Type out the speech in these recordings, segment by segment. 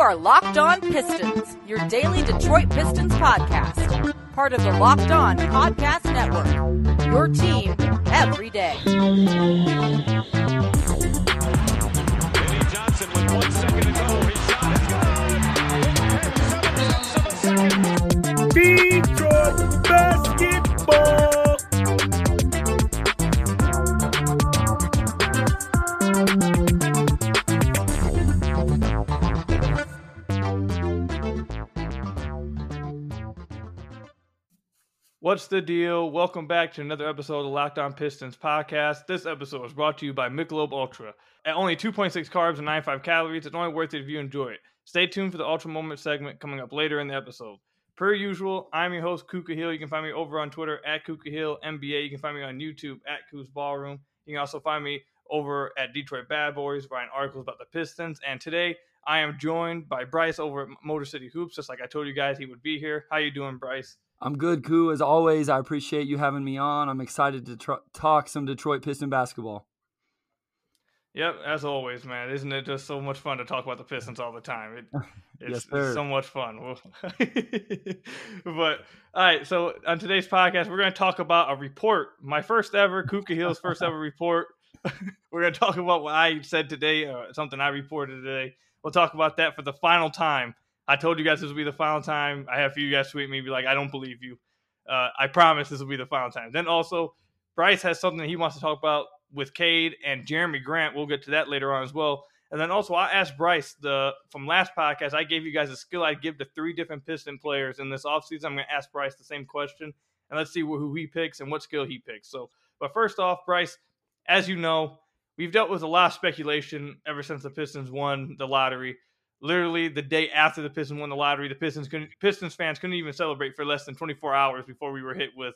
are Locked On Pistons, your daily Detroit Pistons podcast. Part of the Locked On Podcast Network. Your team every day. Eddie Johnson with one second What's the deal? Welcome back to another episode of Locked On Pistons podcast. This episode is brought to you by Michelob Ultra. At only 2.6 carbs and 95 calories, it's only worth it if you enjoy it. Stay tuned for the Ultra Moment segment coming up later in the episode. Per usual, I'm your host, Ku Khahil. You can find me over on Twitter at Ku Khahil NBA. You can find me on YouTube at Ku's Ballroom. You can also find me over at Detroit Bad Boys, writing articles about the Pistons. And today, I am joined by Bryce over at Motor City Hoops, just like I told you guys he would be here. How you doing, Bryce? I'm good, Ku. As always, I appreciate you having me on. I'm excited to tr- talk some Detroit Piston basketball. Yep, as always, man. Isn't it just so much fun to talk about the Pistons all the time? It, it's, Yes, sir. it's so much fun. but all right, so on today's podcast, we're going to talk about a report, my first ever Ku Khahil's first ever report. we're going to talk about what I said today, uh, something I reported today. We'll talk about that for the final time. I told you guys this will be the final time. I have for you guys tweet me, be like, I don't believe you. Uh, I promise this will be the final time. Then also, Bryce has something he wants to talk about with Cade and Jerami Grant. We'll get to that later on as well. And then also, I asked Bryce the from last podcast. I gave you guys a skill I'd give to three different Piston players in this offseason. I'm going to ask Bryce the same question, and let's see who he picks and what skill he picks. So, but first off, Bryce, as you know, we've dealt with a lot of speculation ever since the Pistons won the lottery. Literally the day after the Pistons won the lottery, the Pistons couldn't, Pistons fans couldn't even celebrate for less than 24 hours before we were hit with,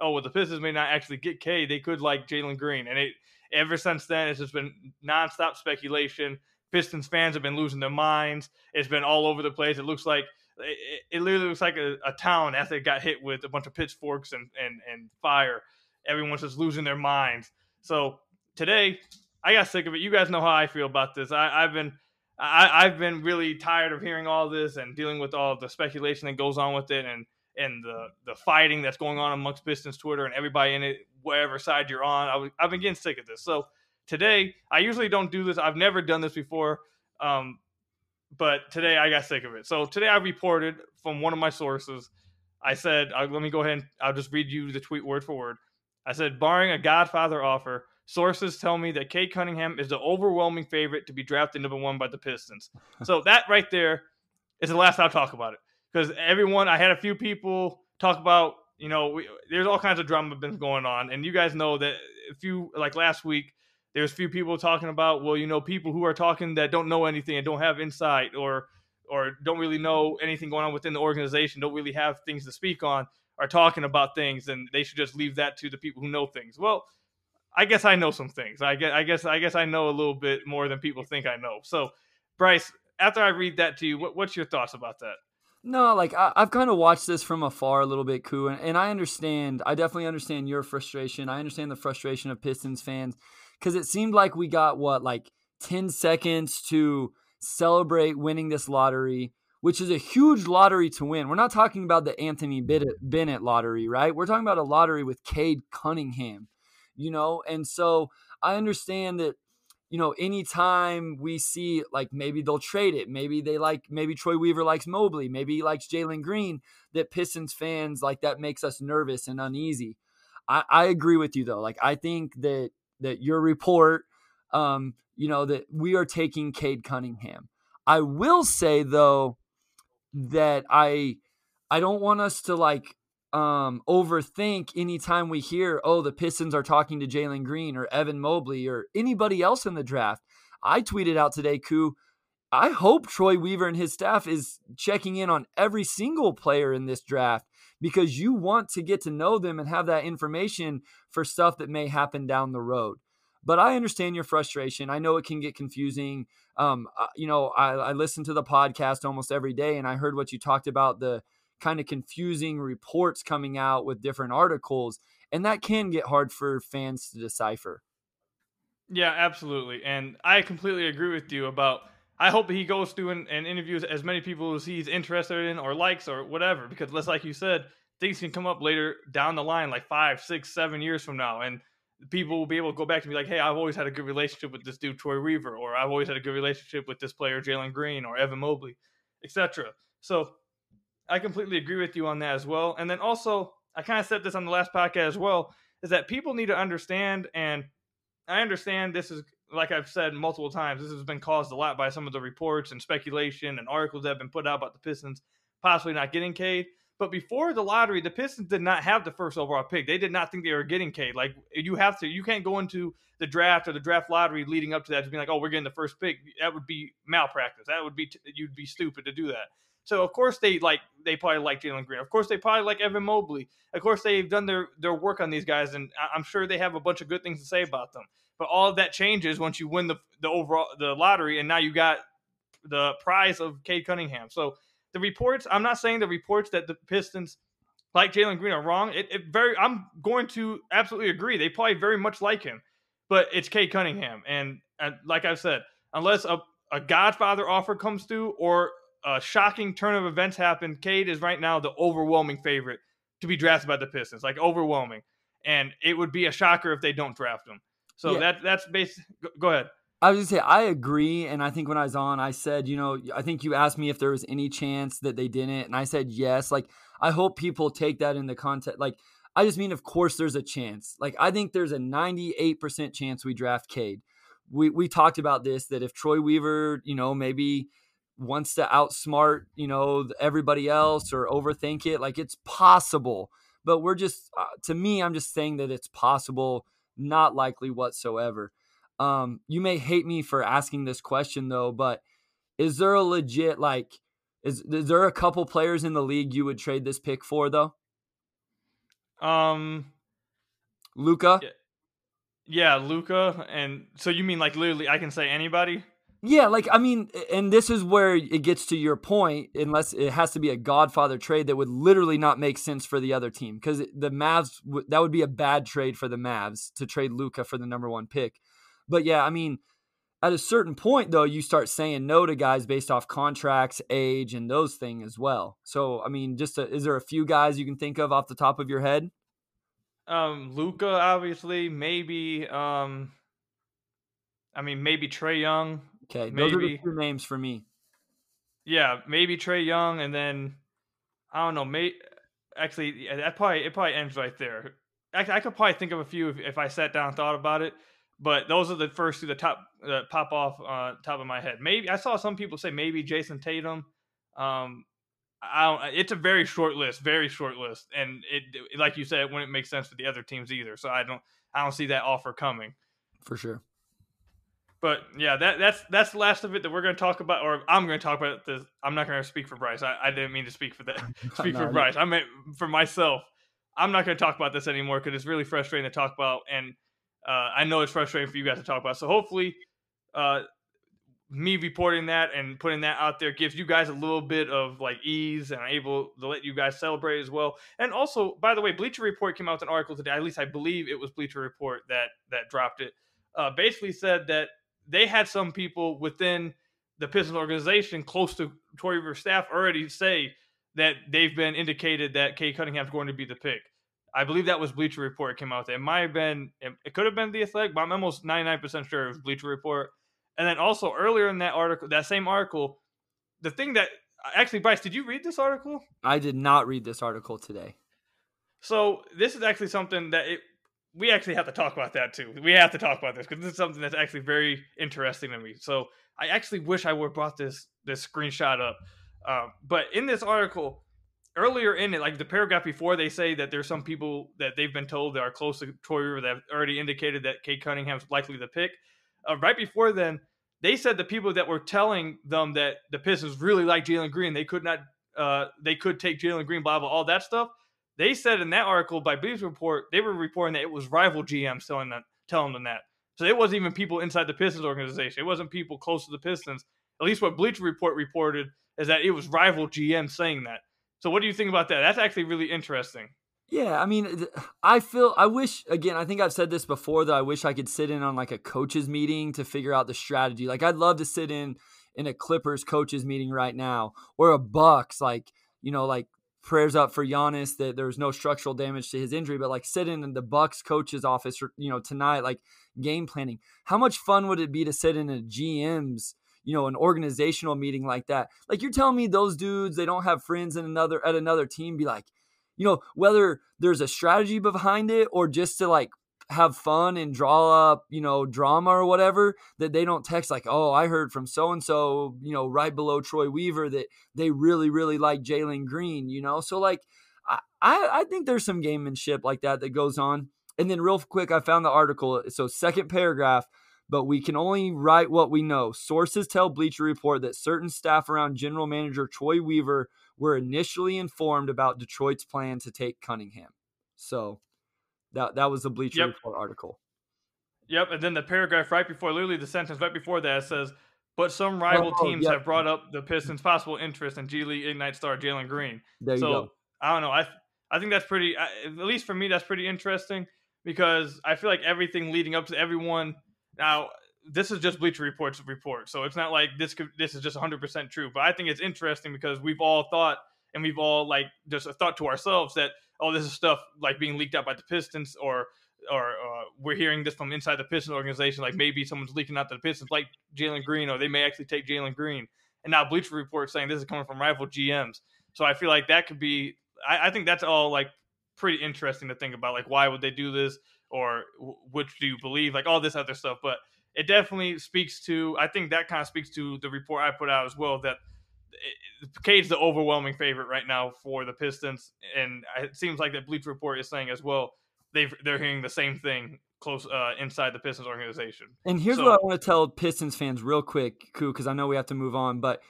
oh, well, the Pistons may not actually get K. They could like Jalen Green, and it ever since then it's just been nonstop speculation. Pistons fans have been losing their minds. It's been all over the place. It looks like it, it literally looks like a, a town after it got hit with a bunch of pitchforks and, and, and fire. Everyone's just losing their minds. So today, I got sick of it. You guys know how I feel about this. I, I've been I, I've been really tired of hearing all this and dealing with all the speculation that goes on with it and and the the fighting that's going on amongst Pistons Twitter and everybody in it, whatever side you're on. I was, I've been getting sick of this. So today, I usually don't do this. I've never done this before, um, but today I got sick of it. So today I reported from one of my sources. I said, uh, let me go ahead and I'll just read you the tweet word for word. I said, barring a Godfather offer, sources tell me that Cade Cunningham is the overwhelming favorite to be drafted number one by the Pistons. so that right there is the last I'll talk about it because everyone, I had a few people talk about, you know, we, there's all kinds of drama been going on, and you guys know that a few like last week, there's a few people talking about, well, you know, people who are talking that don't know anything and don't have insight or or don't really know anything going on within the organization, don't really have things to speak on, are talking about things, and they should just leave that to the people who know things. Well, I guess I know some things. I guess I guess I guess I know a little bit more than people think I know. So, Bryce, after I read that to you, what, what's your thoughts about that? No, like I, I've kind of watched this from afar a little bit, Ku, and, and I understand. I definitely understand your frustration. I understand the frustration of Pistons fans because it seemed like we got what like ten seconds to celebrate winning this lottery, which is a huge lottery to win. We're not talking about the Anthony Bennett lottery, right? We're talking about a lottery with Cade Cunningham, you know, and so I understand that you know, anytime we see like maybe they'll trade it, maybe they like maybe Troy Weaver likes Mobley, maybe he likes Jalen Green, that Pistons fans like that makes us nervous and uneasy. I, I agree with you though. Like I think that that your report, um, you know, that we are taking Cade Cunningham. I will say though that I I don't want us to like um, overthink anytime we hear, oh, the Pistons are talking to Jalen Green or Evan Mobley or anybody else in the draft. I tweeted out today, Ku, I hope Troy Weaver and his staff is checking in on every single player in this draft because you want to get to know them and have that information for stuff that may happen down the road. But I understand your frustration. I know it can get confusing. Um, uh, you know, I, I listen to the podcast almost every day, and I heard what you talked about the kind of confusing reports coming out with different articles, and that can get hard for fans to decipher. Yeah, absolutely. And I completely agree with you about I hope he goes through and, and interviews as many people as he's interested in or likes or whatever. Because, let's like you said, things can come up later down the line, like five, six, seven years from now, and people will be able to go back and be like, "Hey, I've always had a good relationship with this dude Troy Weaver, or I've always had a good relationship with this player Jalen Green or Evan Mobley, etc." So I completely agree with you on that as well. And then also, I kind of said this on the last podcast as well, is that people need to understand, and I understand this is like I've said multiple times, this has been caused a lot by some of the reports and speculation and articles that have been put out about the Pistons possibly not getting Cade. But before the lottery, the Pistons did not have the first overall pick. They did not think they were getting Cade. Like you have to, you can't go into the draft or the draft lottery leading up to that to be like, oh, we're getting the first pick. That would be malpractice. That would be you'd be stupid to do that. So of course they like they probably like Jalen Green. Of course they probably like Evan Mobley. Of course they've done their their work on these guys, and I'm sure they have a bunch of good things to say about them. But all of that changes once you win the the overall the lottery, and now you got the prize of Cade Cunningham. So the reports, I'm not saying the reports that the Pistons like Jalen Green are wrong. It, it, very, I'm going to absolutely agree. They probably very much like him, but it's Cade Cunningham, and, and like I've said, unless a, a Godfather offer comes through or a shocking turn of events happened. Cade is right now the overwhelming favorite to be drafted by the Pistons, like overwhelming, and it would be a shocker if they don't draft him. So yeah. that that's basic. Go ahead. I was gonna say I agree, and I think when I was on, I said, you know, I think you asked me if there was any chance that they didn't, and I said yes. Like I hope people take that in the context. Like I just mean, of course, there's a chance. Like I think there's a 98% chance we draft Cade. We we talked about this that if Troy Weaver, you know, maybe wants to outsmart, you know, everybody else or overthink it, like it's possible. But we're just, uh, to me, I'm just saying that it's possible, not likely whatsoever. Um, you may hate me for asking this question though, but is there a legit like is, is there a couple players in the league you would trade this pick for though? Um Luka? Yeah, yeah Luka and so you mean like literally I can say anybody? Yeah, like I mean, and this is where it gets to your point. Unless it has to be a Godfather trade that would literally not make sense for the other team, because the Mavs that would be a bad trade for the Mavs to trade Luka for the number one pick. But yeah, I mean, at a certain point though, you start saying no to guys based off contracts, age, and those things as well. So I mean, just a, is there a few guys you can think of off the top of your head? Um, Luka, obviously, maybe. Um, I mean, maybe Trae Young. Okay, maybe. those are the two names for me. Yeah, maybe Trae Young, and then I don't know. May actually, that probably it probably ends right there. I, I could probably think of a few if, if I sat down and thought about it. But those are the first two that top that pop off uh, top of my head. Maybe I saw some people say maybe Jayson Tatum. Um, I don't, it's a very short list, very short list, and it like you said, it wouldn't make sense for the other teams either. So I don't I don't see that offer coming for sure. But yeah, that that's that's the last of it that we're going to talk about, or I'm going to talk about this. I'm not going to speak for Bryce. I, I didn't mean to speak for that. Speak no, for Bryce. I meant for myself. I'm not going to talk about this anymore because it's really frustrating to talk about, and uh, I know it's frustrating for you guys to talk about. So hopefully, uh, me reporting that and putting that out there gives you guys a little bit of like ease and I'm able to let you guys celebrate as well. And also, by the way, Bleacher Report came out with an article today. At least I believe it was Bleacher Report that that dropped it. Uh, basically said that they had some people within the Pistons organization close to Troy Rivers staff already say that they've been indicated that Cade Cunningham's going to be the pick. I believe that was Bleacher Report came out. It might have been, it could have been the Athletic, but I'm almost 99% sure it was Bleacher Report. And then also earlier in that article, that same article, the thing that actually, Bryce, did you read this article? I did not read this article today. So this is actually something that it, we actually have to talk about that too. We have to talk about this because this is something that's actually very interesting to me. So I actually wish I would have brought this this screenshot up. Uh, but in this article, earlier in it, like the paragraph before, they say that there's some people that they've been told that are close to Troy River that have already indicated that Cade Cunningham's likely the pick. Uh, right before then, they said the people that were telling them that the Pistons really like Jalen Green, they could not, uh, they could take Jalen Green, blah blah, all that stuff. They said in that article by Bleacher Report, they were reporting that it was rival GMs telling them, telling them that. So it wasn't even people inside the Pistons organization. It wasn't people close to the Pistons. At least what Bleacher Report reported is that it was rival GM saying that. So what do you think about that? That's actually really interesting. Yeah, I mean, I feel I wish again. I think I've said this before that I wish I could sit in on like a coaches meeting to figure out the strategy. Like I'd love to sit in in a Clippers coaches meeting right now or a Bucks like you know like prayers up for Giannis that there's no structural damage to his injury, but like sitting in the Bucks coach's office, you know, tonight, like game planning. How much fun would it be to sit in a GM's, you know, an organizational meeting like that? Like you're telling me those dudes, they don't have friends in another at another team, be like, you know, whether there's a strategy behind it or just to like have fun and draw up, you know, drama or whatever, that they don't text like, oh, I heard from so and so, you know, right below Troy Weaver that they really, really like Jalen Green, you know? So, like, I, I think there's some gamemanship like that that goes on. And then, real quick, I found the article. So, second paragraph, but we can only write what we know. Sources tell Bleacher Report that certain staff around general manager Troy Weaver were initially informed about Detroit's plan to take Cunningham. So, that that was the Bleacher yep. Report article. Yep, and then the paragraph right before, literally the sentence right before that says, "But some oh, rival oh, teams yep. have brought up the Pistons' possible interest in G League Ignite star Jalen Green." There so, you go. I don't know. I I think that's pretty. At least for me, that's pretty interesting because I feel like everything leading up to everyone. Now, this is just Bleacher Report's report, so it's not like this could this is just 100 percent true. But I think it's interesting because we've all thought and we've all like just thought to ourselves that oh, this is stuff like being leaked out by the Pistons, or or uh, we're hearing this from inside the Pistons organization, like maybe someone's leaking out to the Pistons, like Jalen Green, or they may actually take Jalen Green. And now Bleacher Report saying this is coming from rival GMs. So I feel like that could be. I, I think that's all like pretty interesting to think about. Like, why would they do this, or which do you believe? Like all this other stuff, but it definitely speaks to. I think that kind of speaks to the report I put out as well that Cade's the overwhelming favorite right now for the Pistons, and it seems like that Bleach Report is saying as well. They they're hearing the same thing close uh, inside the Pistons organization. And here's so, what I want to tell Pistons fans real quick, Ku, because I know we have to move on. But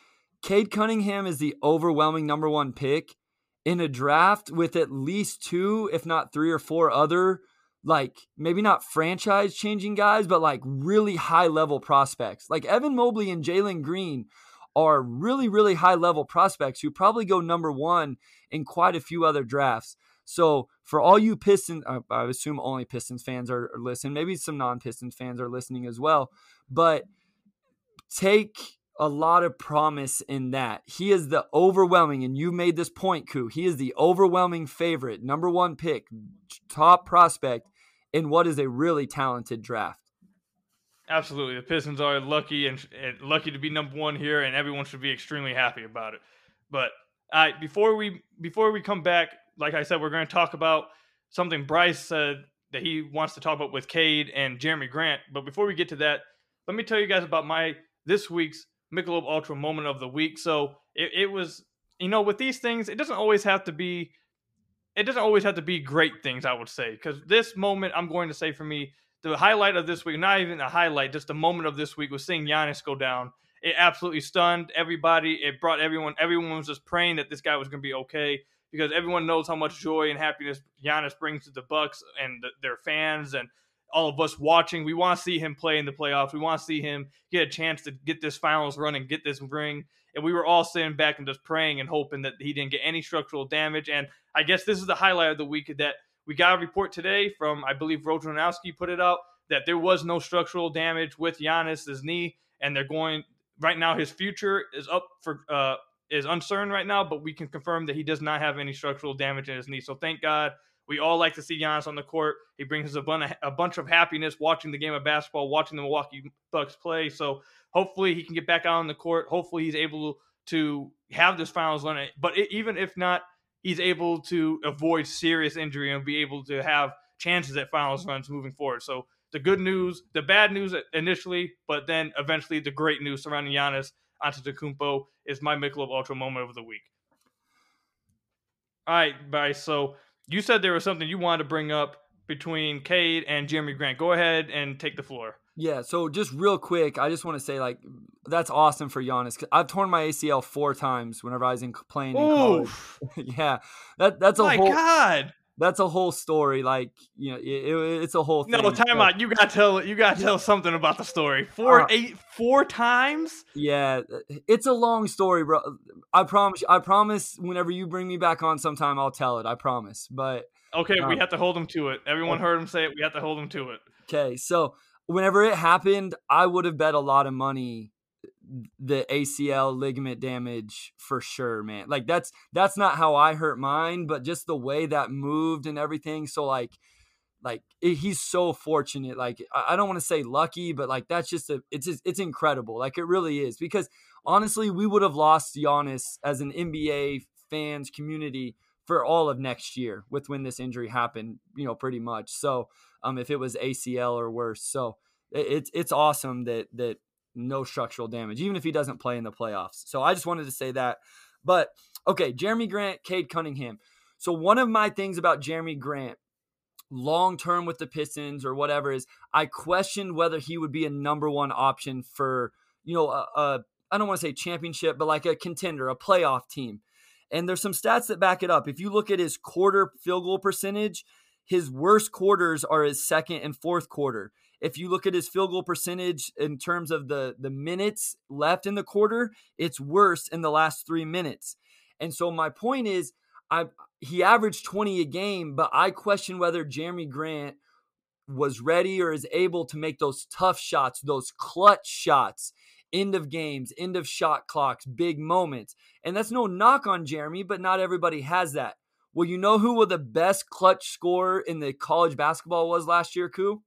Cade Cunningham is the overwhelming number one pick in a draft with at least two, if not three or four other, like maybe not franchise changing guys, but like really high level prospects. Like Evan Mobley and Jalen Green are really, really high level prospects who probably go number one in quite a few other drafts. So for all you Pistons, I assume only Pistons fans are, are listening. Maybe some non-Pistons fans are listening as well. But take a lot of promise in that. He is the overwhelming, and you made this point, Ku. He is the overwhelming favorite, number one pick, top prospect in what is a really talented draft. Absolutely, the Pistons are lucky and, and, lucky to be number one here, and everyone should be extremely happy about it. But uh, before we before we come back, like I said, we're going to talk about something Bryce said that he wants to talk about with Cade and Jerami Grant. But before we get to that, let me tell you guys about my this week's Michelob Ultra moment of the week. So it, it was, you know, with these things, it doesn't always have to be. It doesn't always have to be great things, I would say, because this moment, I'm going to say for me, the highlight of this week, not even a highlight, just a moment of this week was seeing Giannis go down. It absolutely stunned everybody. It brought everyone, everyone was just praying that this guy was going to be okay because everyone knows how much joy and happiness Giannis brings to the Bucks and the, their fans and all of us watching. We want to see him play in the playoffs. We want to see him get a chance to get this finals run and get this ring. And we were all sitting back and just praying and hoping that he didn't get any structural damage. And I guess this is the highlight of the week that we got a report today from, I believe, Wojnarowski put it out that there was no structural damage with Giannis's knee, and they're going right now. His future is up for uh, is uncertain right now, but we can confirm that he does not have any structural damage in his knee. So thank God. We all like to see Giannis on the court. He brings us a, bun- a bunch of happiness watching the game of basketball, watching the Milwaukee Bucks play. So hopefully he can get back out on the court. Hopefully he's able to have this finals run. But it, even if not, he's able to avoid serious injury and be able to have chances at finals runs moving forward. So the good news, the bad news initially, but then eventually the great news surrounding Giannis Antetokounmpo is my Michelob Ultra moment of the week. All right, Bryce. So you said there was something you wanted to bring up between Cade and Jerami Grant. Go ahead and take the floor. Yeah, so just real quick, I just want to say like that's awesome for Giannis. I've torn my ACL four times whenever I was in playing in college. yeah, that that's a my whole. God, that's a whole story. Like you know, it, it, it's a whole thing. No, time out. You gotta tell. You gotta tell something about the story. Four, uh, eight, four times. Yeah, it's a long story, bro. I promise. I promise. Whenever you bring me back on, sometime I'll tell it. I promise. But okay, um, we have to hold him to it. Everyone heard him say it. We have to hold him to it. Okay, so whenever it happened, I would have bet a lot of money the ACL ligament damage for sure, man. Like that's that's not how I hurt mine, but just the way that moved and everything. So like like it, he's so fortunate. Like I, I don't want to say lucky, but like that's just a it's just, it's incredible. Like it really is because honestly, we would have lost Giannis as an NBA fans community for all of next year with when this injury happened. You know, pretty much. So um, if it was ACL or worse, so it, it's it's awesome that that no structural damage, even if he doesn't play in the playoffs. So I just wanted to say that. But okay, Jerami Grant, Cade Cunningham. So one of my things about Jerami Grant long term with the Pistons or whatever is I questioned whether he would be a number one option for, you know, a, a I don't want to say championship, but like a contender, a playoff team. And there's some stats that back it up. If you look at his quarter field goal percentage, his worst quarters are his second and fourth quarter. If you look at his field goal percentage in terms of the the minutes left in the quarter, it's worse in the last 3 minutes. And so my point is I he averaged 20 a game, but I question whether Jerami Grant was ready or is able to make those tough shots, those clutch shots, end of games, end of shot clocks, big moments. And that's no knock on Jerami, but not everybody has that. Well, you know who the best clutch scorer in the college basketball was last year, Ku?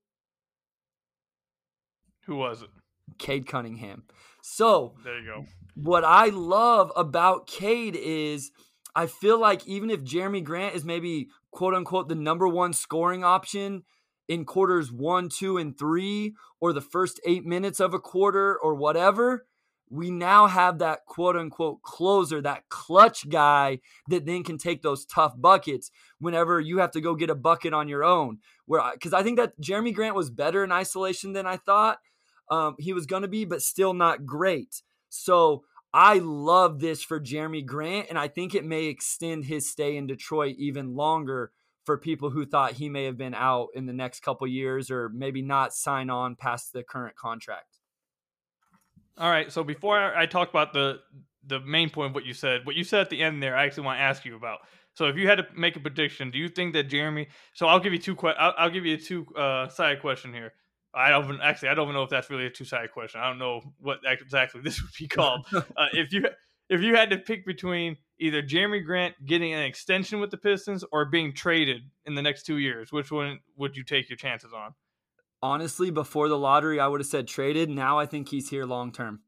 Who was it? Cade Cunningham. So there you go. What I love about Cade is I feel like even if Jerami Grant is maybe quote unquote the number one scoring option in quarters one, two, and three, or the first eight minutes of a quarter, or whatever, we now have that quote unquote closer, that clutch guy that then can take those tough buckets whenever you have to go get a bucket on your own. Where because I think that Jerami Grant was better in isolation than I thought um, he was going to be, but still not great. So I love this for Jerami Grant, and I think it may extend his stay in Detroit even longer for people who thought he may have been out in the next couple years or maybe not sign on past the current contract. All right. So before I talk about the the main point of what you said, what you said at the end there, I actually want to ask you about. So if you had to make a prediction, do you think that Jerami? So I'll give you two. Que- I'll, I'll give you a two uh, side question here. I don't actually. I don't know if that's really a two sided question. I don't know what exactly this would be called. uh, if you if you had to pick between either Jerami Grant getting an extension with the Pistons or being traded in the next two years, which one would you take your chances on? Honestly, before the lottery, I would have said traded. Now I think he's here long term.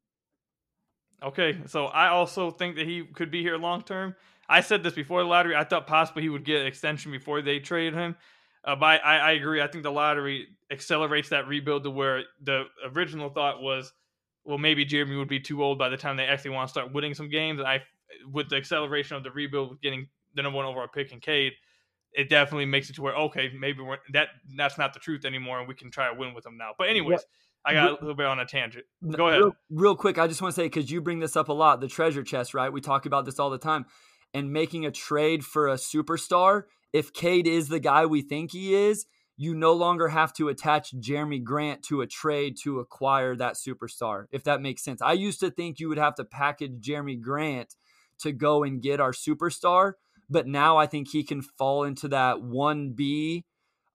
Okay, so I also think that he could be here long term. I said this before the lottery. I thought possibly he would get an extension before they trade him. Uh, but I, I agree. I think the lottery accelerates that rebuild to where the original thought was, well, maybe Jerami would be too old by the time they actually want to start winning some games. And I, with the acceleration of the rebuild, with getting the number one overall pick in Cade, it definitely makes it to where okay, maybe we're, that that's not the truth anymore, and we can try to win with them now. But anyways. I got a little bit on a tangent. Go ahead. Real, real quick, I just want to say because you bring this up a lot, the treasure chest, right? We talk about this all the time, and making a trade for a superstar if Cade is the guy we think he is, you no longer have to attach Jerami Grant to a trade to acquire that superstar, if that makes sense. I used to think you would have to package Jerami Grant to go and get our superstar, but now I think he can fall into that 1B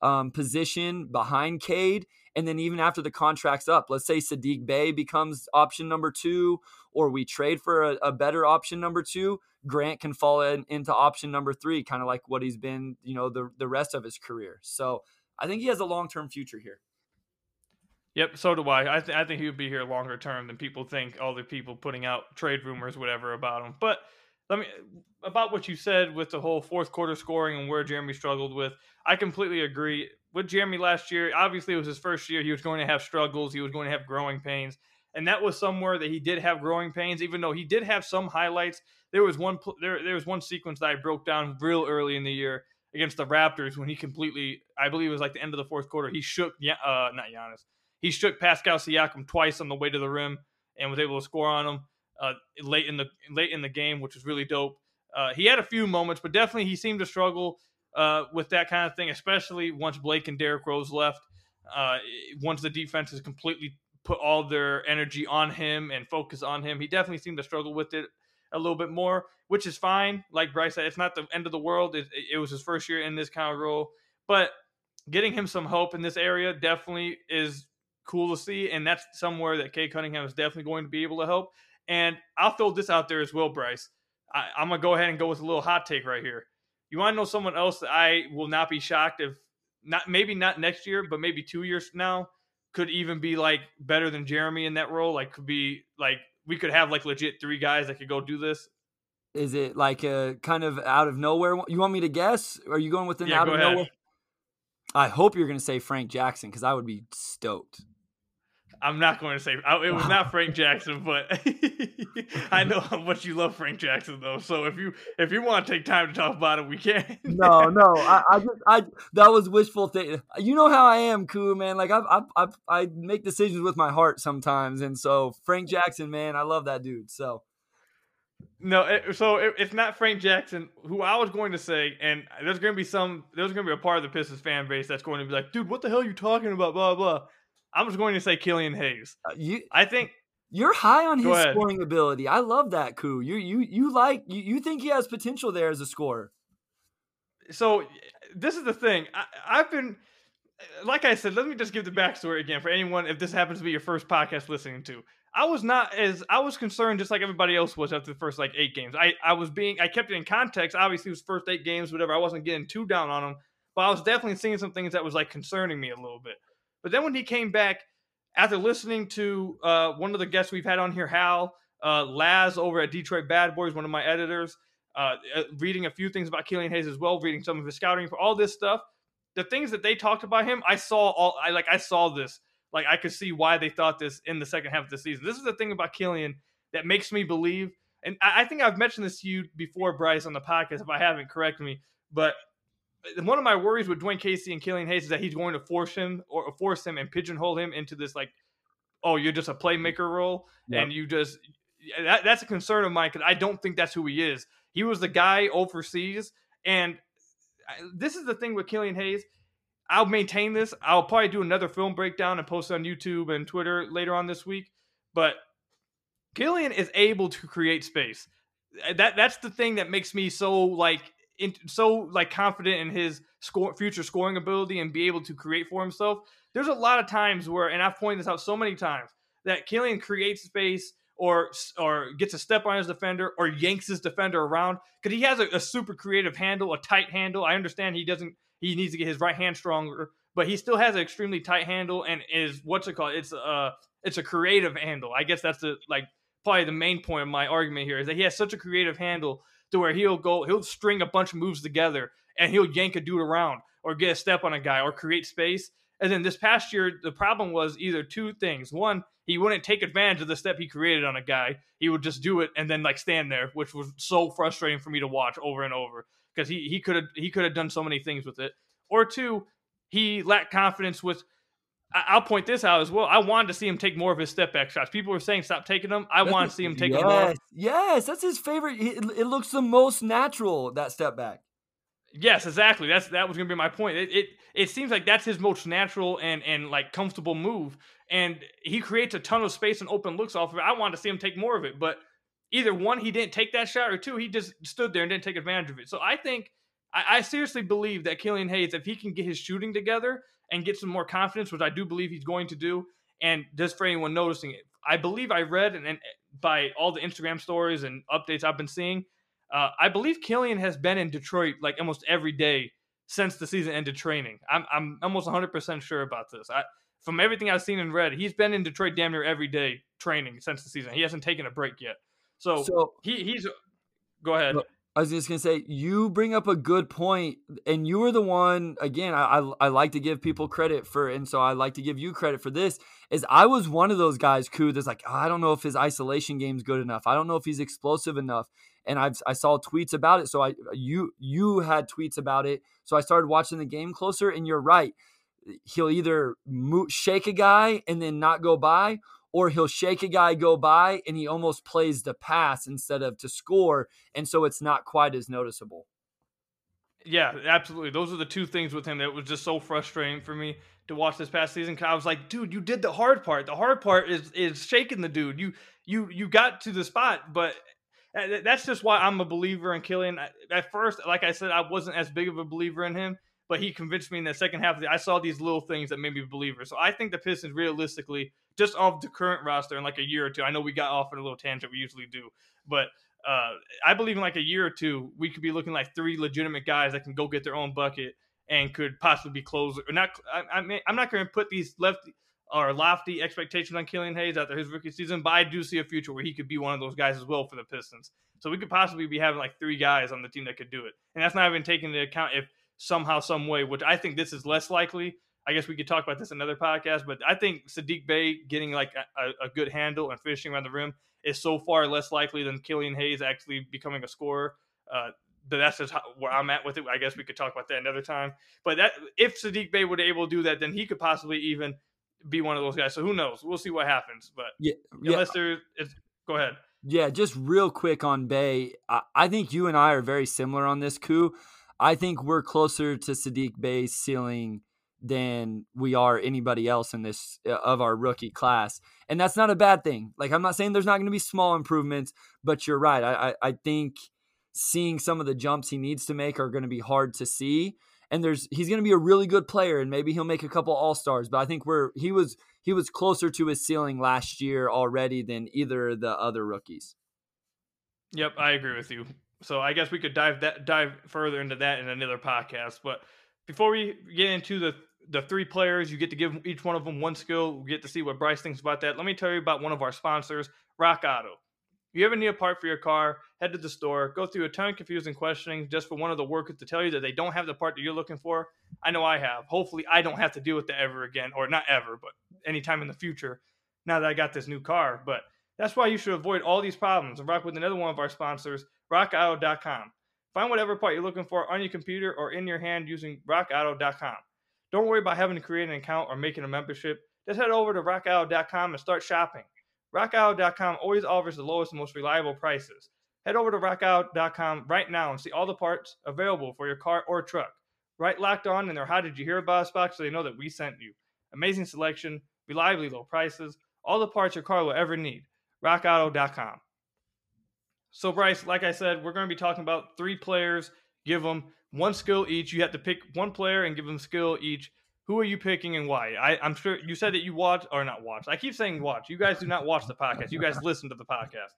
um, position behind Cade. And then even after the contract's up, let's say Saddiq Bey becomes option number two, or we trade for a, a better option number two, Grant can fall in, into option number three, kind of like what he's been, you know, the the rest of his career. So I think he has a long term future here. Yep, so do I. I, th- I think he would be here longer term than people think. All the people putting out trade rumors, whatever, about him. But let me about what you said with the whole fourth quarter scoring and where Jerami struggled with. I completely agree with Jerami last year. Obviously, it was his first year. He was going to have struggles. He was going to have growing pains and that was somewhere that he did have growing pains. Even though he did have some highlights, there was one there there was one sequence that I broke down real early in the year against the Raptors when he completely, I believe it was like the end of the fourth quarter. He shook, uh, not Giannis, he shook Pascal Siakam twice on the way to the rim and was able to score on him uh, late in the late in the game, which was really dope. Uh, he had a few moments, but definitely he seemed to struggle uh, with that kind of thing, especially once Blake and Derrick Rose left. Uh, once the defense is completely put all their energy on him and focus on him. He definitely seemed to struggle with it a little bit more, which is fine. Like Bryce said, it's not the end of the world. It, it was his first year in this kind of role, but getting him some hope in this area definitely is cool to see, and that's somewhere that Cade Cunningham is definitely going to be able to help. And I'll throw this out there as well, Bryce. I, I'm gonna go ahead and go with a little hot take right here. You want to know someone else that I will not be shocked if not maybe not next year, but maybe two years from now could even be like better than Jerami in that role. Like could be like we could have like legit three guys that could go do this. Is it like a kind of out of nowhere? You want me to guess? Are you going with an Yeah, out of ahead. nowhere? I hope you're going to say Frank Jackson because I would be stoked. I'm not going to say I, it was not Frank Jackson, but I know how much you love Frank Jackson though. So if you if you want to take time to talk about it, we can. No, no, I, I just, I that was wishful thinking. You know how I am, cool man. Like I, I, I make decisions with my heart sometimes, and so Frank Jackson, man, I love that dude. So No, it, so it, it's not Frank Jackson, who I was going to say, and there's going to be some, there's going to be a part of the Pistons fan base that's going to be like, dude, what the hell are you talking about? Blah blah. I'm just going to say Killian Hayes. uh, you, I think you're high on his ahead. scoring ability. I love that, Ku. You, you, you like, you, you think he has potential there as a scorer. so. This is the thing. I, I've been, like I said, let me just give the backstory again for anyone if this happens to be your first podcast listening to. I was not as I was concerned, just like everybody else was after the first like eight games. I I was being I kept it in context. Obviously, it was first eight games, whatever. I wasn't getting too down on him, but I was definitely seeing some things that was like concerning me a little bit. But then when he came back after listening to uh, one of the guests we've had on here, Hal uh, Laz over at Detroit Bad Boys, one of my editors, uh, uh, reading a few things about Killian Hayes as well, reading some of his scouting for all this stuff. The things that they talked about him, I saw all. I like I saw this like I could see why they thought this in the second half of the season. This is the thing about Killian that makes me believe, and I, I think I've mentioned this to you before, Bryce, on the podcast. If I haven't, correct me. But uh, one of my worries with Dwane Casey and Killian Hayes is that he's going to force him or force him and pigeonhole him into this like, oh, you're just a playmaker role, Yep. and you just that, that's a concern of mine because I don't think that's who he is. He was the guy overseas, and I- this is the thing with Killian Hayes. I'll maintain this. I'll probably do another film breakdown and post on YouTube and Twitter later on this week. But Killian is able to create space. Uh, That that's the thing that makes me so like in, so like confident in his score future scoring ability and be able to create for himself. There's a lot of times where, and I've pointed this out so many times, that Killian creates space or or gets a step on his defender or yanks his defender around because he has a, a super creative handle, a tight handle. I understand he doesn't he needs to get his right hand stronger, but he still has an extremely tight handle and is what's it called? It's a it's a creative handle. I guess that's the like probably the main point of my argument here is that he has such a creative handle to where he'll go he'll string a bunch of moves together and he'll yank a dude around or get a step on a guy or create space. And then this past year, the problem was either two things. One, he wouldn't take advantage of the step he created on a guy. He would just do it and then like stand there, which was so frustrating for me to watch over and over because he he could have he could have done so many things with it. Or two, he lacked confidence with. I'll point this out as well. I wanted to see him take more of his step back shots. People were saying stop taking them. I want to see him take yes, more. Yes, that's his favorite. It, it looks the most natural that step back. Yes, exactly. That's that was gonna be my point. It, it it seems like that's his most natural and and like comfortable move, and he creates a ton of space and open looks off of it. I wanted to see him take more of it, but either one, he didn't take that shot, or two, he just stood there and didn't take advantage of it. So I think I, I seriously believe that Killian Hayes, if he can get his shooting together and get some more confidence, which I do believe he's going to do, and just for anyone noticing it, I believe I read and, and by all the Instagram stories and updates I've been seeing. Uh, I believe Killian has been in Detroit like almost every day since the season ended training. I'm I'm almost 100% sure about this. I, from everything I've seen and read, he's been in Detroit damn near every day training since the season. He hasn't taken a break yet. So, So he he's go ahead. I was just gonna say you bring up a good point, and you were the one. Again, I, I I like to give people credit for, and so I like to give you credit for this. Is I was one of those guys, who that's like, "Oh, I don't know if his isolation game's good enough. I don't know if he's explosive enough. And I've I saw tweets about it, so I you you had tweets about it, so I started watching the game closer. And you're right, he'll either mo- shake a guy and then not go by, or he'll shake a guy, go by, and he almost plays the pass instead of to score, and so it's not quite as noticeable. Yeah, absolutely. Those are the two things with him that was just so frustrating for me to watch this past season. I was like, dude, you did the hard part. The hard part is is shaking the dude. You you you got to the spot, but uh, that's just why I'm a believer in Killian. At first, like I said, I wasn't as big of a believer in him, but he convinced me in the second half. Of the, I saw these little things that made me a believer. So I think the Pistons, realistically, just off the current roster in like a year or two, I know we got off in a little tangent, we usually do, but uh, I believe in like a year or two, we could be looking like three legitimate guys that can go get their own bucket and could possibly be closer. Or not, I, I mean, I'm not going to put these lefty or lofty expectations on Killian Hayes after his rookie season, but I do see a future where he could be one of those guys as well for the Pistons. So we could possibly be having like three guys on the team that could do it, and that's not even taking into account if somehow, some way, which I think this is less likely. I guess we could talk about this another podcast, but I think Saddiq Bey getting like a, a good handle and finishing around the rim is so far less likely than Killian Hayes actually becoming a scorer. Uh, but that's just how, where I'm at with it. I guess we could talk about that another time. But that if Saddiq Bey would able to do that, then he could possibly even be one of those guys. So who knows? We'll see what happens. But yeah, unless there is, go ahead. Yeah, just real quick on Bey. I, I think you and I are very similar on this Ku. I think we're closer to Saddiq Bey's ceiling than we are anybody else in this uh, of our rookie class. And that's not a bad thing. Like I'm not saying there's not going to be small improvements, but you're right. I, I, I think seeing some of the jumps he needs to make are going to be hard to see. And there's he's going to be a really good player, and maybe he'll make a couple All Stars. But I think we're he was he was closer to his ceiling last year already than either of the other rookies. Yep, I agree with you. So I guess we could dive that dive further into that in another podcast. But before we get into the the three players, you get to give each one of them one skill. We get to see what Bryce thinks about that. Let me tell you about one of our sponsors, Rock Auto If you ever need a part for your car, head to the store, go through a ton of confusing questioning just for one of the workers to tell you that they don't have the part that you're looking for. I know I have. Hopefully, I don't have to deal with that ever again, or not ever, but anytime in the future now that I got this new car. But that's why you should avoid all these problems and rock with another one of our sponsors, rockauto.com. Find whatever part you're looking for on your computer or in your hand using rockauto.com. Don't worry about having to create an account or making a membership. Just head over to rockauto.com and start shopping. RockAuto.com always offers the lowest and most reliable prices. Head over to RockAuto.com right now and see all the parts available for your car or truck. Write locked on in their How Did You Hear About Us box so they know that we sent you. Amazing selection, reliably low prices, all the parts your car will ever need. RockAuto.com. So, Bryce, like I said, we're going to be talking about three players. Give them one skill each. You have to pick one player and give them skill each. Who are you picking and why? I, am sure you said that you watch or not watch. I keep saying watch. You guys do not watch the podcast. You guys listen to the podcast.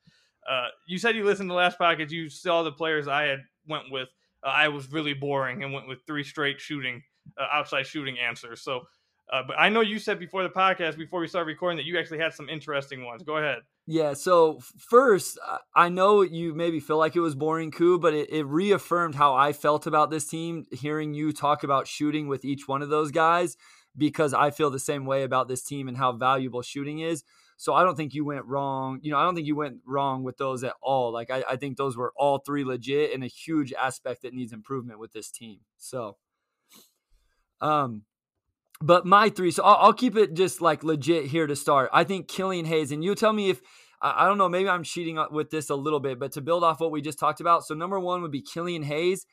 Uh, you said you listened to the last podcast. You saw the players I had went with. Uh, I was really boring and went with three straight shooting, uh, outside shooting answers. So, uh, but I know you said before the podcast, before we started recording, that you actually had some interesting ones. Go ahead. Yeah. So first, I know you maybe feel like it was boring, Ku, but it, it, reaffirmed how I felt about this team. Hearing you talk about shooting with each one of those guys, because I feel the same way about this team and how valuable shooting is. So I don't think you went wrong. You know, I don't think you went wrong with those at all. Like I, I think those were all three legit and a huge aspect that needs improvement with this team. So, um, but my three, so I'll, I'll, keep it just like legit here to start. I think Killian Hayes, and you tell me if I, I don't know, maybe I'm cheating with this a little bit, but to build off what we just talked about, so number one would be Killian Hayes,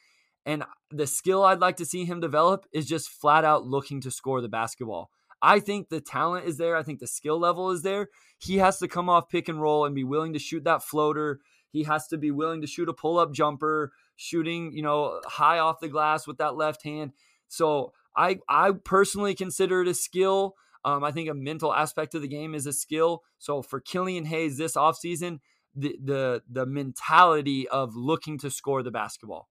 and the skill I'd like to see him develop is just flat out looking to score the basketball. I think the talent is there. I think the skill level is there. He has to come off pick and roll and be willing to shoot that floater. He has to be willing to shoot a pull up jumper, shooting, you know, high off the glass with that left hand. So I I personally consider it a skill. Um, I think a mental aspect of the game is a skill. So for Killian Hayes this offseason, the the the mentality of looking to score the basketball.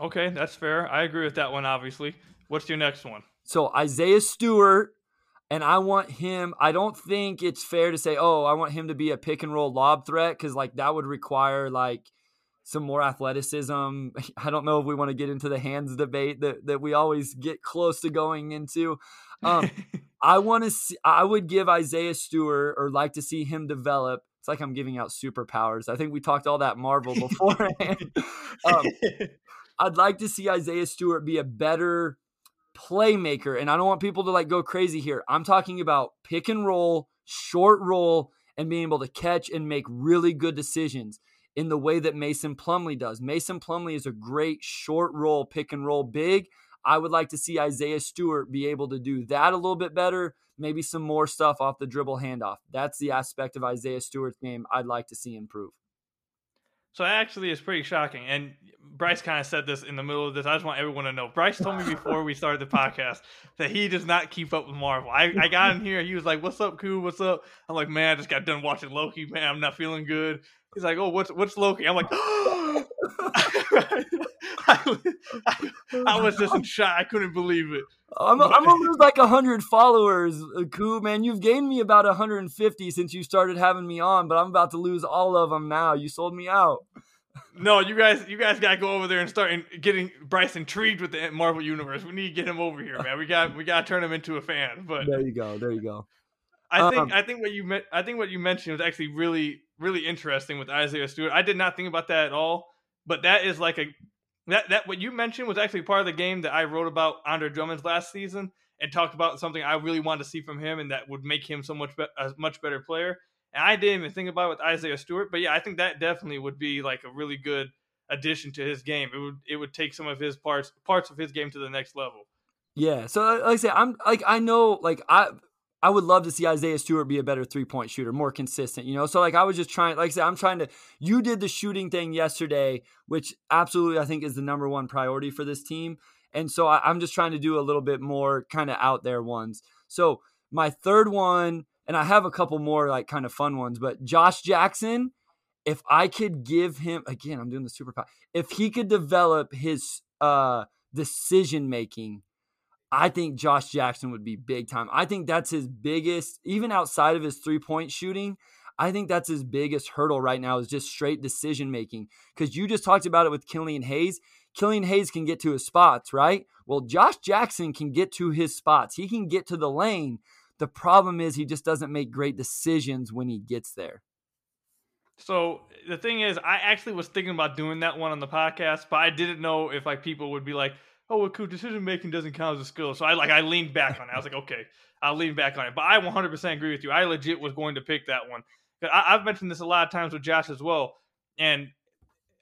Okay, that's fair. I agree with that one. Obviously, what's your next one? So Isaiah Stewart, and I want him. I don't think it's fair to say, oh, I want him to be a pick and roll lob threat because like that would require like some more athleticism. I don't know if we want to get into the hands debate that, that we always get close to going into. Um, I want to see, I would give Isaiah Stewart or like to see him develop. It's like I'm giving out superpowers. I think we talked all that Marvel beforehand. um, I'd like to see Isaiah Stewart be a better playmaker. And I don't want people to like go crazy here. I'm talking about pick and roll, short roll, and being able to catch and make really good decisions in the way that Mason Plumlee does. Mason Plumlee is a great short roll, pick and roll big. I would like to see Isaiah Stewart be able to do that a little bit better. Maybe some more stuff off the dribble handoff. That's the aspect of Isaiah Stewart's game I'd like to see improve. So actually, it's pretty shocking. And Bryce kind of said this in the middle of this. I just want everyone to know. Bryce told me before we started the podcast that he does not keep up with Marvel. I, I got in here. He was like, "What's up, Ku? What's up?" I'm like, "Man, I just got done watching Loki. Man, I'm not feeling good." He's like, "Oh, what's what's Loki?" I'm like, I, I, I was just in shock. I couldn't believe it. I'm, I'm gonna lose like hundred followers, uh, Ku. Man, you've gained me about 150 since you started having me on, but I'm about to lose all of them now. You sold me out. No, you guys, you guys gotta go over there and start in, getting Bryce intrigued with the Marvel universe. We need to get him over here, man. We got, we got to turn him into a fan. But there you go, there you go. I think, um, I think what you meant, I think what you mentioned was actually really, really interesting with Isaiah Stewart. I did not think about that at all, but that is like a that that what you mentioned was actually part of the game that I wrote about Andre Drummond's last season and talked about something I really wanted to see from him and that would make him so much be- a much better player. And I didn't even think about it with Isaiah Stewart, but yeah, I think that definitely would be like a really good addition to his game. It would it would take some of his parts parts of his game to the next level. Yeah. So like I say, I'm like I know like I I would love to see Isaiah Stewart be a better three point shooter, more consistent, you know? So, like, I was just trying, like I said, I'm trying to, you did the shooting thing yesterday, which absolutely I think is the number one priority for this team. And so I, I'm just trying to do a little bit more kind of out there ones. So, my third one, and I have a couple more like kind of fun ones, but Josh Jackson, if I could give him, again, I'm doing the super power, if he could develop his uh, decision making I think Josh Jackson would be big time. I think that's his biggest, even outside of his three point shooting. I think that's his biggest hurdle right now is just straight decision making. Because you just talked about it with Killian Hayes. Killian Hayes can get to his spots, right? Well, Josh Jackson can get to his spots. He can get to the lane. The problem is he just doesn't make great decisions when he gets there. So the thing is, I actually was thinking about doing that one on the podcast, but I didn't know if like people would be like, oh, well, cool, decision making doesn't count as a skill. So I like I leaned back on it. I was like, okay, I'll lean back on it. But I 100% agree with you. I legit was going to pick that one. I, have mentioned this a lot of times with Josh as well, and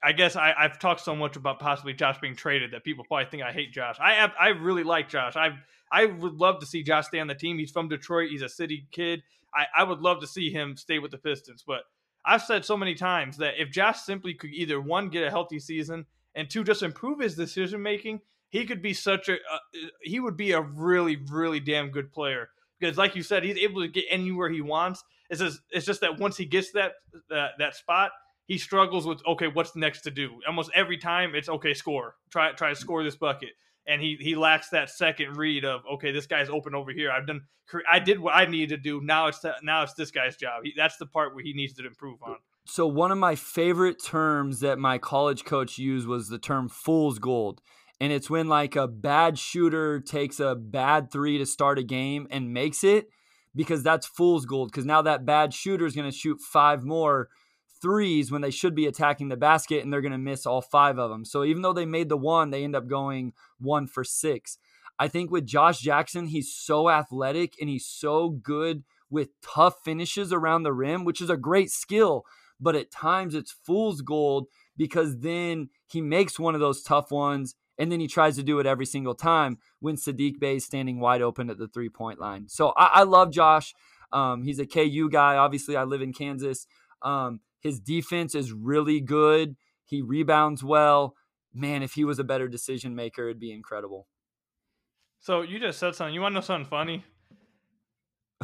I guess I, have talked so much about possibly Josh being traded that people probably think I hate Josh. I I really like Josh. I I would love to see Josh stay on the team. He's from Detroit. He's a city kid. I, I would love to see him stay with the Pistons. But I've said so many times that if Josh simply could either one get a healthy season and two just improve his decision making, he could be such a uh, he would be a really really damn good player. Because like you said he's able to get anywhere he wants. It's just it's just that once he gets that that, that spot he struggles with okay what's next to do? Almost every time it's okay score. Try try to score this bucket. And he he lacks that second read of okay this guy's open over here. I've done i did what i needed to do. Now it's now it's this guy's job. He, that's the part where he needs to improve on. So one of my favorite terms that my college coach used was the term fool's gold and it's when like a bad shooter takes a bad three to start a game and makes it because that's fool's gold because now that bad shooter is going to shoot five more threes when they should be attacking the basket and they're going to miss all five of them so even though they made the one they end up going one for six. I think with josh jackson he's so athletic and he's so good with tough finishes around the rim which is a great skill but at times it's fool's gold because then he makes one of those tough ones and then he tries to do it every single time when Saddiq Bey is standing wide open at the three point line. So I, I love Josh. Um, he's a KU guy. Obviously, I live in Kansas. Um, his defense is really good. He rebounds well. Man, if he was a better decision maker, it'd be incredible. So you just said something. You want to know something funny?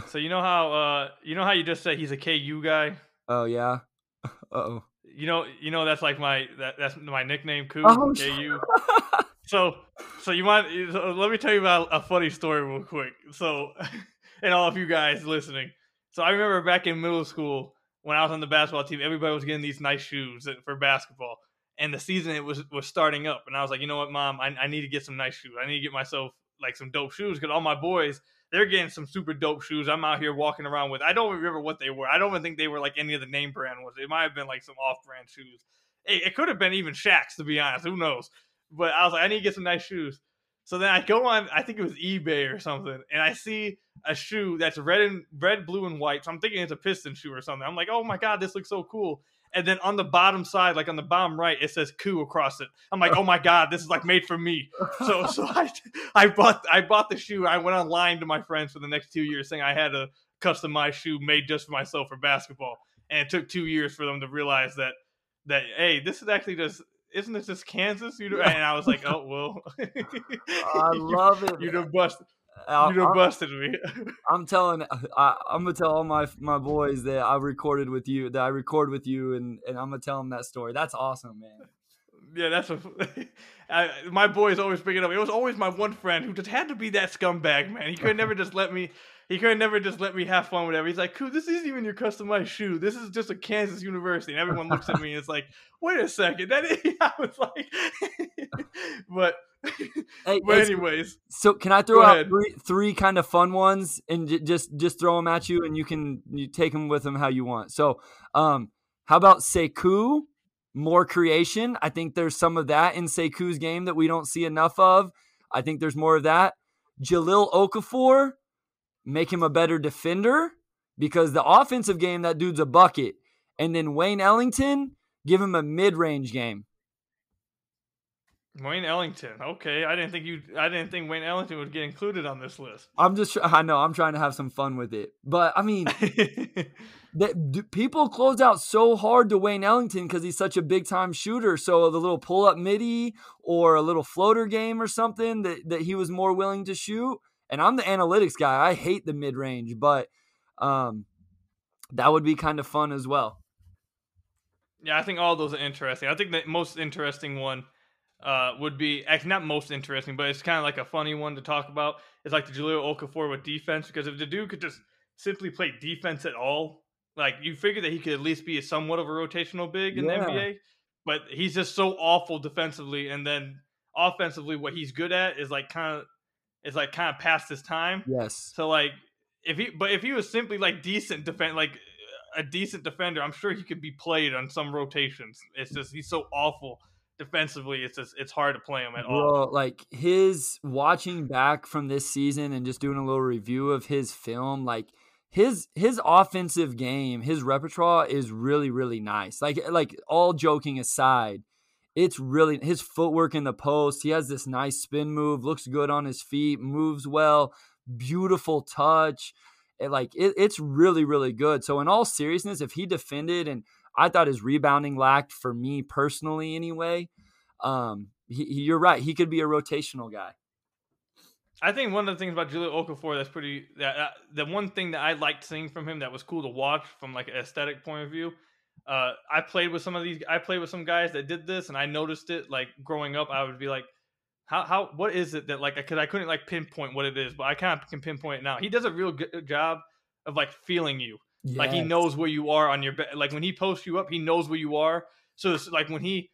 So you know how uh, you know how you just said he's a KU guy. Oh yeah. oh. You know, you know that's like my that, that's my nickname, Ku, oh, KU. so, so you want? So let me tell you about a funny story real quick. So, and all of you guys listening. So I remember back in middle school when I was on the basketball team, everybody was getting these nice shoes for basketball, and the season it was was starting up, and I was like, you know what, mom, I, I need to get some nice shoes. I need to get myself like some dope shoes because all my boys they're getting some super dope shoes. I'm out here walking around with. I don't remember what they were. I don't even think they were like any of the name brand ones. It might have been like some off brand shoes. It, it could have been even Shaq's to be honest. Who knows? But I was like, I need to get some nice shoes. So then I go on, I think it was eBay or something, and I see a shoe that's red and red, blue, and white. So I'm thinking it's a piston shoe or something. I'm like, oh my god, this looks so cool and then on the bottom side, like on the bottom right, it says "Koo" across it. I'm like, oh my god, this is like made for me. So, so I, I bought, I bought the shoe. I went online to my friends for the next two years, saying I had a customized shoe made just for myself for basketball, and it took two years for them to realize that that hey, this is actually just isn't this just Kansas? You know, and I was like, oh well. I love it. You done busted. I- You done I'm- busted me. I'm telling, I, I'm gonna tell all my my boys that I recorded with you, that I record with you, and and I'm gonna tell them that story. That's awesome, man. Yeah, that's a. I, my boys always bring it up. It was always my one friend who just had to be that scumbag, man. He could never just let me. He could never just let me have fun with whatever. He's like, "Ku, this isn't even your customized shoe. This is just a Kansas University." And everyone looks at me and it's like, "Wait a second, that is." I was like, but, Hey, but anyways, So can I throw out three three kind of fun ones and j- just just throw them at you and you can you take them with them how you want. So, um, how about Sekou? More creation. I think there's some of that in Sekou's game that we don't see enough of. I think there's more of that. Jahlil Okafor, make him a better defender because the offensive game that dude's a bucket. And then Wayne Ellington, give him a mid-range game. Wayne Ellington. Okay, I didn't think you. I didn't think Wayne Ellington would get included on this list. I'm just I know I'm trying to have some fun with it. But I mean, that people close out so hard to Wayne Ellington because he's such a big time shooter. So the little pull up midi or a little floater game or something that, that he was more willing to shoot. And I'm the analytics guy. I hate the mid range, but um, that would be kind of fun as well. Yeah, I think all those are interesting. I think the most interesting one uh, would be actually not most interesting, but it's kind of like a funny one to talk about. It's like the Jahlil Okafor with defense because if the dude could just simply play defense at all, like you figure that he could at least be somewhat of a rotational big in Yeah. the NBA. But he's just so awful defensively, and then offensively, what he's good at is like kind of is like kind of past his time. Yes. So like if he but if he was simply like decent defend like a decent defender, I'm sure he could be played on some rotations. It's just he's so awful defensively. It's just it's hard to play him at all. Like his watching back from this season and just doing a little review of his film, like his his offensive game, his repertoire is really really nice. Like eh, like all joking aside, it's really his footwork in the post. He has this nice spin move, looks good on his feet, moves well, beautiful touch. It, like it, it's really really good. So in all seriousness, if he defended and I thought his rebounding lacked for me personally anyway. Um, he, he- you're right. He could be a rotational guy. I think one of the things about Jahlil Okafor that's pretty that, that the one thing that I liked seeing from him that was cool to watch from like an aesthetic point of view. Uh, I played with some of these. I played with some guys that did this, and I noticed it. Like growing up, I would be like, "How how what is it that like?" Because I couldn't like pinpoint what it is, but I kind of can pinpoint it now. He does a real good job of like feeling you. Like he knows where you are on your be- like when he posts you up, he knows where you are. So it's like when he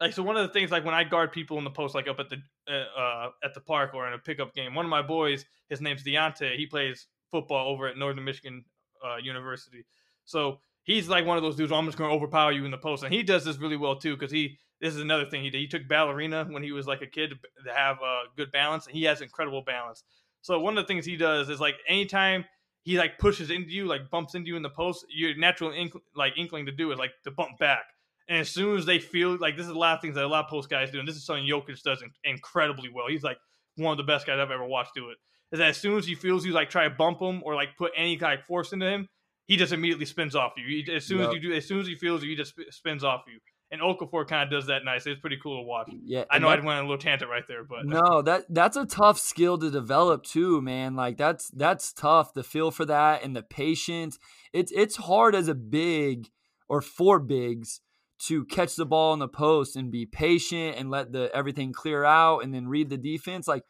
like so one of the things like when I guard people in the post like up at the uh, uh, at the park or in a pickup game. One of my boys, his name's Deontay. He plays football over at Northern Michigan uh, University. So he's like one of those dudes. I'm just going to overpower you in the post, and he does this really well too because he. This is another thing he did. He took ballerina when he was like a kid to, have uh, good balance, and he has incredible balance. So one of the things he does is like anytime he like pushes into you, like bumps into you in the post, your natural inkling, like inkling to do is like to bump back. And as soon as they feel like this is a lot of things that a lot of post guys do, and this is something Jokic does in- incredibly well. He's like one of the best guys I've ever watched do it. Is that as soon as he feels you like try to bump him or like put any kind of force into him, he just immediately spins off you. He, as soon Yep. as you do, as soon as he feels you, he just sp- spins off you. And Okafor kind of does that nice. It's pretty cool to watch. Yeah, I know I went on a little tangent right there, but no, that that's a tough skill to develop too, man. Like that's that's tough. The feel for that and the patience. It's it's hard as a big or for bigs to catch the ball in the post and be patient and let the everything clear out and then read the defense. Like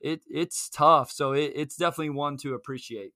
it it's tough. So it, it's definitely one to appreciate.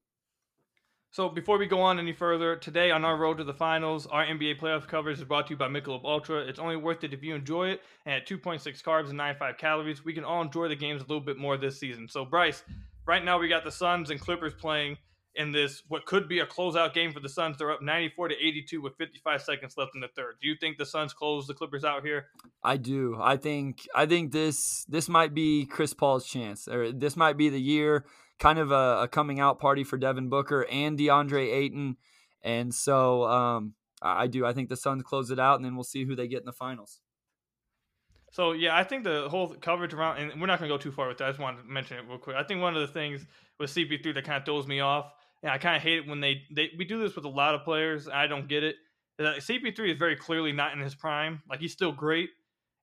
So before we go on any further, today on our road to the finals, our NBA playoff coverage is brought to you by Michelob Ultra. It's only worth it if you enjoy it, and at 2.6 carbs and 95 calories, we can all enjoy the games a little bit more this season. So Bryce, right now we got the Suns and Clippers playing in this what could be a closeout game for the Suns. They're up 94 to 82 with 55 seconds left in the third. Do you think the Suns close the Clippers out here? I do. I think I think this this might be Chris Paul's chance, or this might be the year, kind of a, a coming out party for Devin Booker and DeAndre Ayton, and so um, I, do. I think the Suns close it out, and then we'll see who they get in the finals. So yeah, I think the whole coverage around, and we're not gonna go too far with that. I just wanted to mention it real quick. I think one of the things with CP3 that kind of throws me off, and I kind of hate it when they they we do this with a lot of players. I don't get it. Uh, CP3 is very clearly not in his prime. Like he's still great,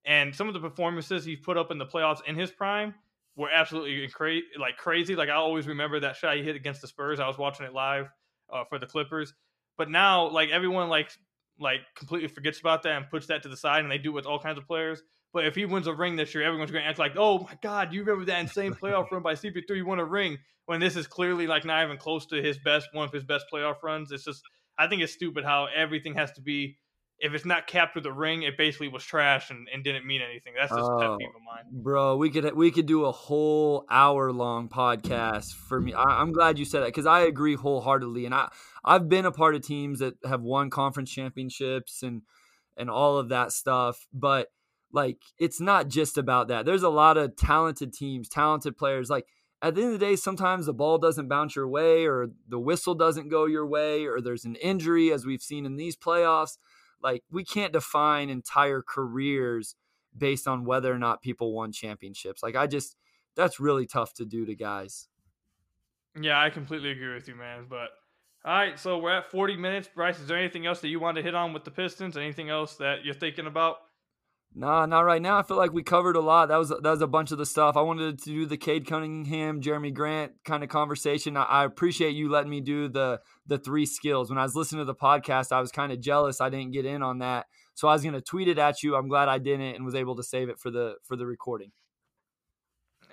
and some of the performances he's put up in the playoffs in his prime were absolutely cra- like crazy. Like I always remember that shot he hit against the Spurs. I was watching it live uh, for the Clippers, but now like everyone like like completely forgets about that and puts that to the side, and they do it with all kinds of players. But if he wins a ring this year, everyone's going to act like, "Oh my God, you remember that insane playoff run by CP3? You won a ring." When this is clearly like not even close to his best, one of his best playoff runs. It's just, I think it's stupid how everything has to be. If it's not capped with a ring, it basically was trash and, and didn't mean anything. That's just a pet Oh. peeve of mine. Bro, we could we could do a whole hour long podcast for me. I, I'm glad you said that because I agree wholeheartedly, and I I've been a part of teams that have won conference championships and and all of that stuff, but like it's not just about that. There's a lot of talented teams, talented players. Like at the end of the day, sometimes the ball doesn't bounce your way, or the whistle doesn't go your way, or there's an injury, as we've seen in these playoffs. Like we can't define entire careers based on whether or not people won championships. Like I just that's really tough to do to guys. Yeah, I completely agree with you, man. But all right, so we're at 40 minutes. Bryce, is there anything else that you want to hit on with the Pistons? Anything else that you're thinking about? Nah, not right now. I feel like we covered a lot. That was that was a bunch of the stuff. I wanted to do the Cade Cunningham, Jerami Grant kind of conversation. I, I appreciate you letting me do the the three skills. When I was listening to the podcast, I was kind of jealous I didn't get in on that. So I was gonna tweet it at you. I'm glad I didn't and was able to save it for the for the recording.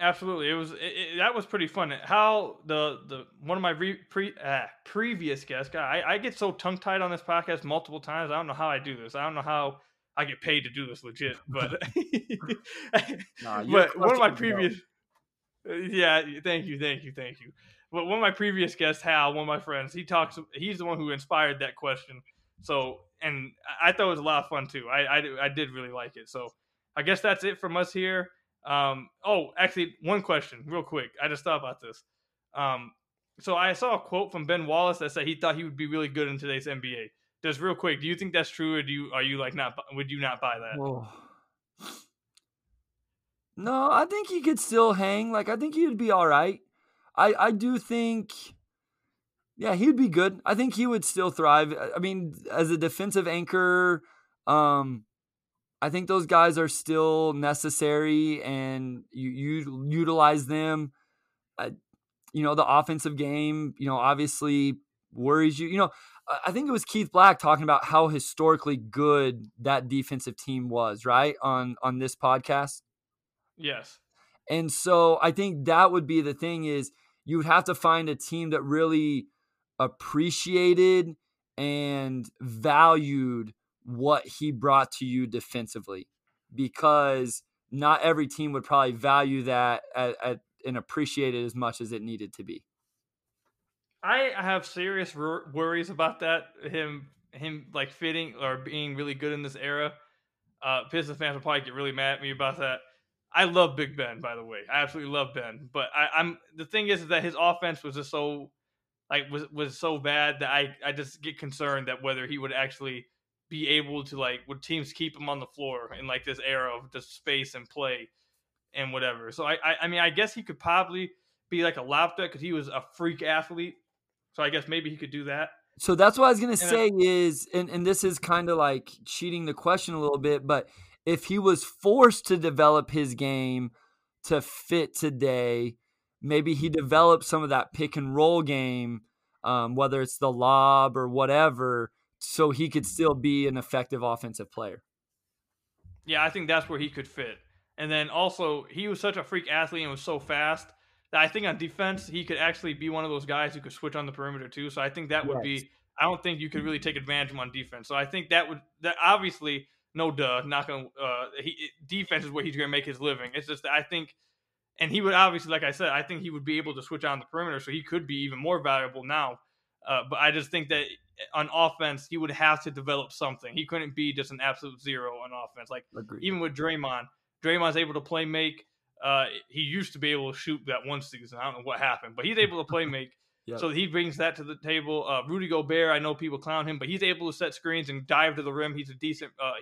Absolutely, it was it, it- that was pretty fun. How the the one of my re, pre uh, previous guests, God, I, I get so tongue tied on this podcast multiple times. I don't know how I do this. I don't know how I get paid to do this legit, but Nah, but one of my crushing it, bro. previous Uh, yeah, thank you, thank you, thank you. But one of my previous guests, Hal, one of my friends, he talks. He's the one who inspired that question. So, and I I thought it was a lot of fun too. I I, I did really like it. So, I guess that's it from us here. Um, oh, actually, one question, real quick. I just thought about this. Um, so I saw a quote from Ben Wallace that said he thought he would be really good in today's NBA. Just real quick, do you think that's true, or do you are you like not? Would you not buy that? Oh. No, I think he could still hang. Like I think he'd be all right. I I do think yeah, he'd be good. I think he would still thrive. I- I mean, as a defensive anchor, um I think those guys are still necessary and you, you utilize them. I, you know, the offensive game, you know, obviously worries you. You know, I- think it was Keith Black talking about how historically good that defensive team was, right? On on this podcast. Yes. And so I think that would be the thing is you would have to find a team that really appreciated and valued what he brought to you defensively because not every team would probably value that at, at, and appreciate it as much as it needed to be. I have serious wor- worries about that. Him, him, like fitting or being really good in this era. Uh, Pistons fans will probably get really mad at me about that. I love Big Ben, by the way. I absolutely love Ben. But I, I'm the thing is that his offense was just so, like, was was so bad that I I just get concerned that whether he would actually be able to like would teams keep him on the floor in like this era of just space and play and whatever. So I I, I mean I guess he could probably be like a threat because he was a freak athlete. So I guess maybe he could do that. So that's what I was gonna And I- say is, and, and this is kind of like cheating the question a little bit, but if he was forced to develop his game to fit today, maybe he developed some of that pick and roll game, um, whether it's the lob or whatever, so he could still be an effective offensive player. Yeah, I think that's where he could fit. And then also, he was such a freak athlete and was so fast I think on defense, he could actually be one of those guys who could switch on the perimeter too. So I think that would Yes. be, I don't think you could really take advantage of him on defense. So I think that would, that obviously, no duh, not going to, uh, he, defense is where he's going to make his living. It's just I think, and he would obviously, like I said, I think he would be able to switch on the perimeter. So he could be even more valuable now. Uh, but I just think that on offense, he would have to develop something. He couldn't be just an absolute zero on offense. Like, Agreed. even with Draymond, Draymond's able to play make. Uh, he used to be able to shoot that one season. I don't know what happened, but he's able to play make. Yep. So he brings that to the table. Uh, Rudy Gobert, I know people clown him, but he's able to set screens and dive to the rim. He's a decent, uh,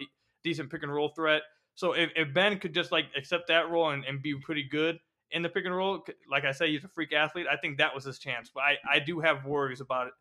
decent pick and roll threat. So if, if Ben could just like accept that role and, and be pretty good in the pick and roll, like I say, he's a freak athlete. I think that was his chance. But I, I do have worries about it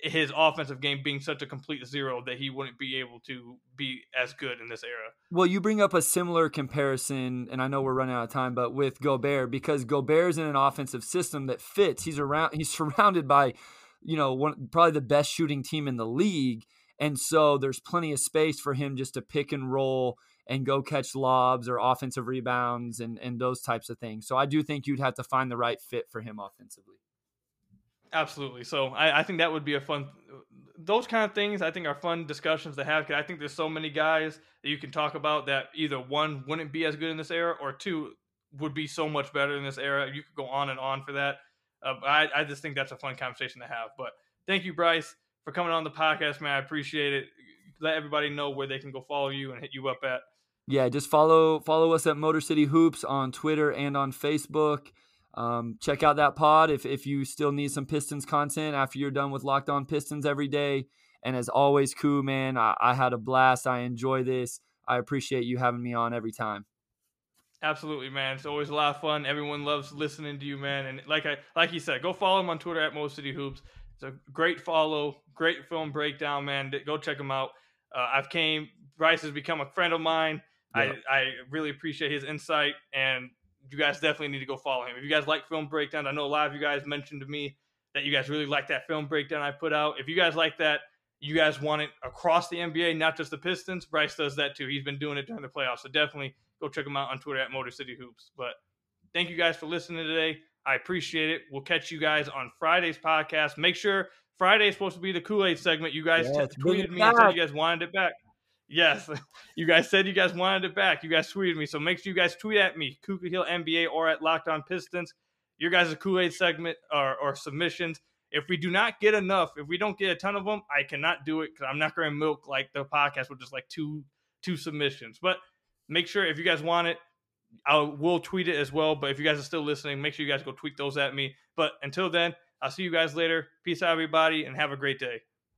his offensive game being such a complete zero that he wouldn't be able to be as good in this era. Well, you bring up a similar comparison, and I know we're running out of time, but with Gobert because Gobert's in an offensive system that fits. He's around. He's surrounded by, you know, one probably the best shooting team in the league, and so there's plenty of space for him just to pick and roll and go catch lobs or offensive rebounds and and those types of things. So I do think you'd have to find the right fit for him offensively. Absolutely. So I, I, think that would be a fun. Those kind of things I think are fun discussions to have. Cause I think there's so many guys that you can talk about that either one wouldn't be as good in this era, or two would be so much better in this era. You could go on and on for that. Uh, I, I just think that's a fun conversation to have. But thank you, Bryce, for coming on the podcast, man. I appreciate it. Let everybody know where they can go follow you and hit you up at. Yeah, just follow follow us at Motor City Hoops on Twitter and on Facebook. Um, check out that pod if, if you still need some Pistons content after you're done with Locked On Pistons every day. And as always, cool man, I, I had a blast. I enjoy this. I appreciate you having me on every time. Absolutely, man. It's always a lot of fun. Everyone loves listening to you, man. And like I like you said, go follow him on Twitter at Motor City Hoops. It's a great follow, great film breakdown, man. Go check him out. Uh, I've came. Bryce has become a friend of mine. I, I really appreciate his insight and you guys definitely need to go follow him. If you guys like film breakdowns, I know a lot of you guys mentioned to me that you guys really like that film breakdown I put out. If you guys like that, you guys want it across the NBA, not just the Pistons. Bryce does that too. He's been doing it during the playoffs. So definitely go check him out on Twitter at Motor City Hoops. But thank you guys for listening today. I appreciate it. We'll catch you guys on Friday's podcast. Make sure Friday is supposed to be the Kool Aid segment. You guys yeah, t- tweeted me and said you guys wanted it back. Yes, you guys said you guys wanted it back. You guys tweeted me, so make sure you guys tweet at me, Ku Khahil NBA, or at Locked On Pistons. Your guys' Kool Aid segment or, or submissions. If we do not get enough, if we don't get a ton of them, I cannot do it because I'm not going to milk like the podcast with just like two two submissions. But make sure if you guys want it, I will tweet it as well. But if you guys are still listening, make sure you guys go tweet those at me. But until then, I'll see you guys later. Peace out, everybody, and have a great day.